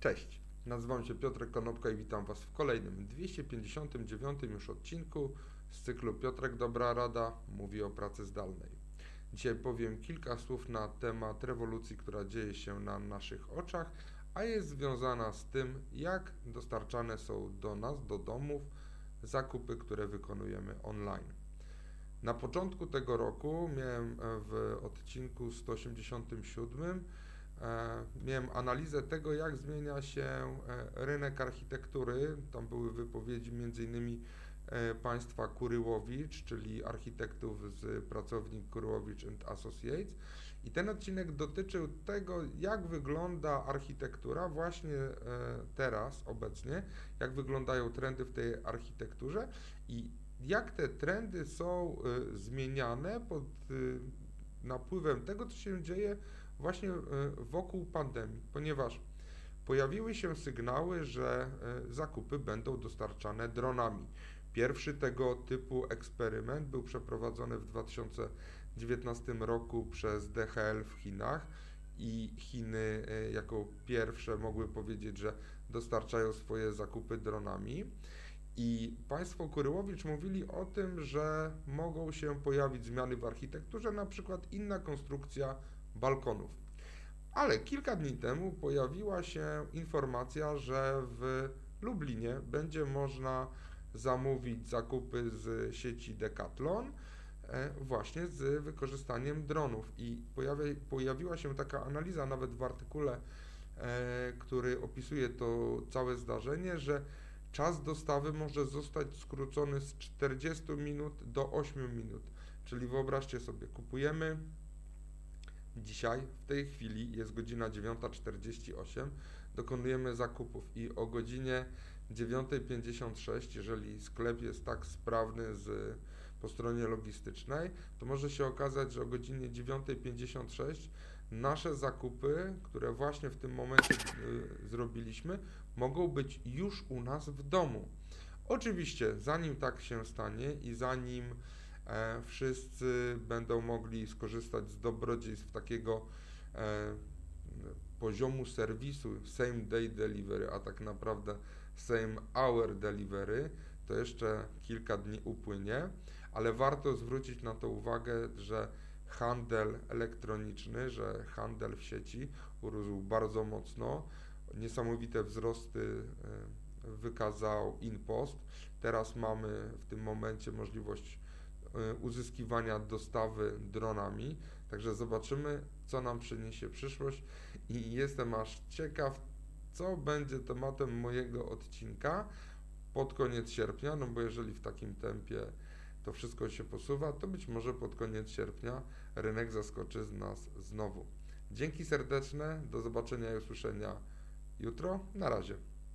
Cześć, nazywam się Piotrek Konopka i witam Was w kolejnym 259 już odcinku z cyklu Piotrek Dobra Rada mówi o pracy zdalnej. Dzisiaj powiem kilka słów na temat rewolucji, która dzieje się na naszych oczach, a jest związana z tym, jak dostarczane są do nas, do domów, zakupy, które wykonujemy online. Na początku tego roku miałem w odcinku 187 E, miałem analizę tego, jak zmienia się e, rynek architektury. Tam były wypowiedzi m.in. E, państwa Kuryłowicz, czyli architektów z pracowni Kuryłowicz Associates. I ten odcinek dotyczył tego, jak wygląda architektura właśnie teraz, obecnie, jak wyglądają trendy w tej architekturze i jak te trendy są zmieniane pod napływem tego, co się dzieje właśnie e, wokół pandemii, ponieważ pojawiły się sygnały, że e, zakupy będą dostarczane dronami. Pierwszy tego typu eksperyment był przeprowadzony w 2019 roku przez DHL w Chinach i Chiny e, jako pierwsze mogły powiedzieć, że dostarczają swoje zakupy dronami. I państwo Kuryłowicz mówili o tym, że mogą się pojawić zmiany w architekturze, na przykład inna konstrukcja balkonów. Ale kilka dni temu pojawiła się informacja, że w Lublinie będzie można zamówić zakupy z sieci Decathlon e, właśnie z wykorzystaniem dronów. I pojawiła się taka analiza nawet w artykule, e, który opisuje to całe zdarzenie, że czas dostawy może zostać skrócony z 40 minut do 8 minut. Czyli wyobraźcie sobie, kupujemy Dzisiaj, w tej chwili jest godzina 9.48, dokonujemy zakupów i o godzinie 9.56, jeżeli sklep jest tak sprawny z, po stronie logistycznej, to może się okazać, że o godzinie 9.56 nasze zakupy, które właśnie w tym momencie y, zrobiliśmy, mogą być już u nas w domu. Oczywiście, zanim tak się stanie i zanim wszyscy będą mogli skorzystać z dobrodziejstw takiego e, poziomu serwisu same day delivery, a tak naprawdę same hour delivery, to jeszcze kilka dni upłynie, ale warto zwrócić na to uwagę, że handel elektroniczny, że handel w sieci urósł bardzo mocno. Niesamowite wzrosty e, wykazał InPost. Teraz mamy w tym momencie możliwość uzyskiwania dostawy dronami. Także zobaczymy, co nam przyniesie przyszłość i jestem aż ciekaw, co będzie tematem mojego odcinka pod koniec sierpnia, no bo jeżeli w takim tempie to wszystko się posuwa, to być może pod koniec sierpnia rynek zaskoczy z nas znowu. Dzięki serdeczne, do zobaczenia i usłyszenia jutro. Na razie.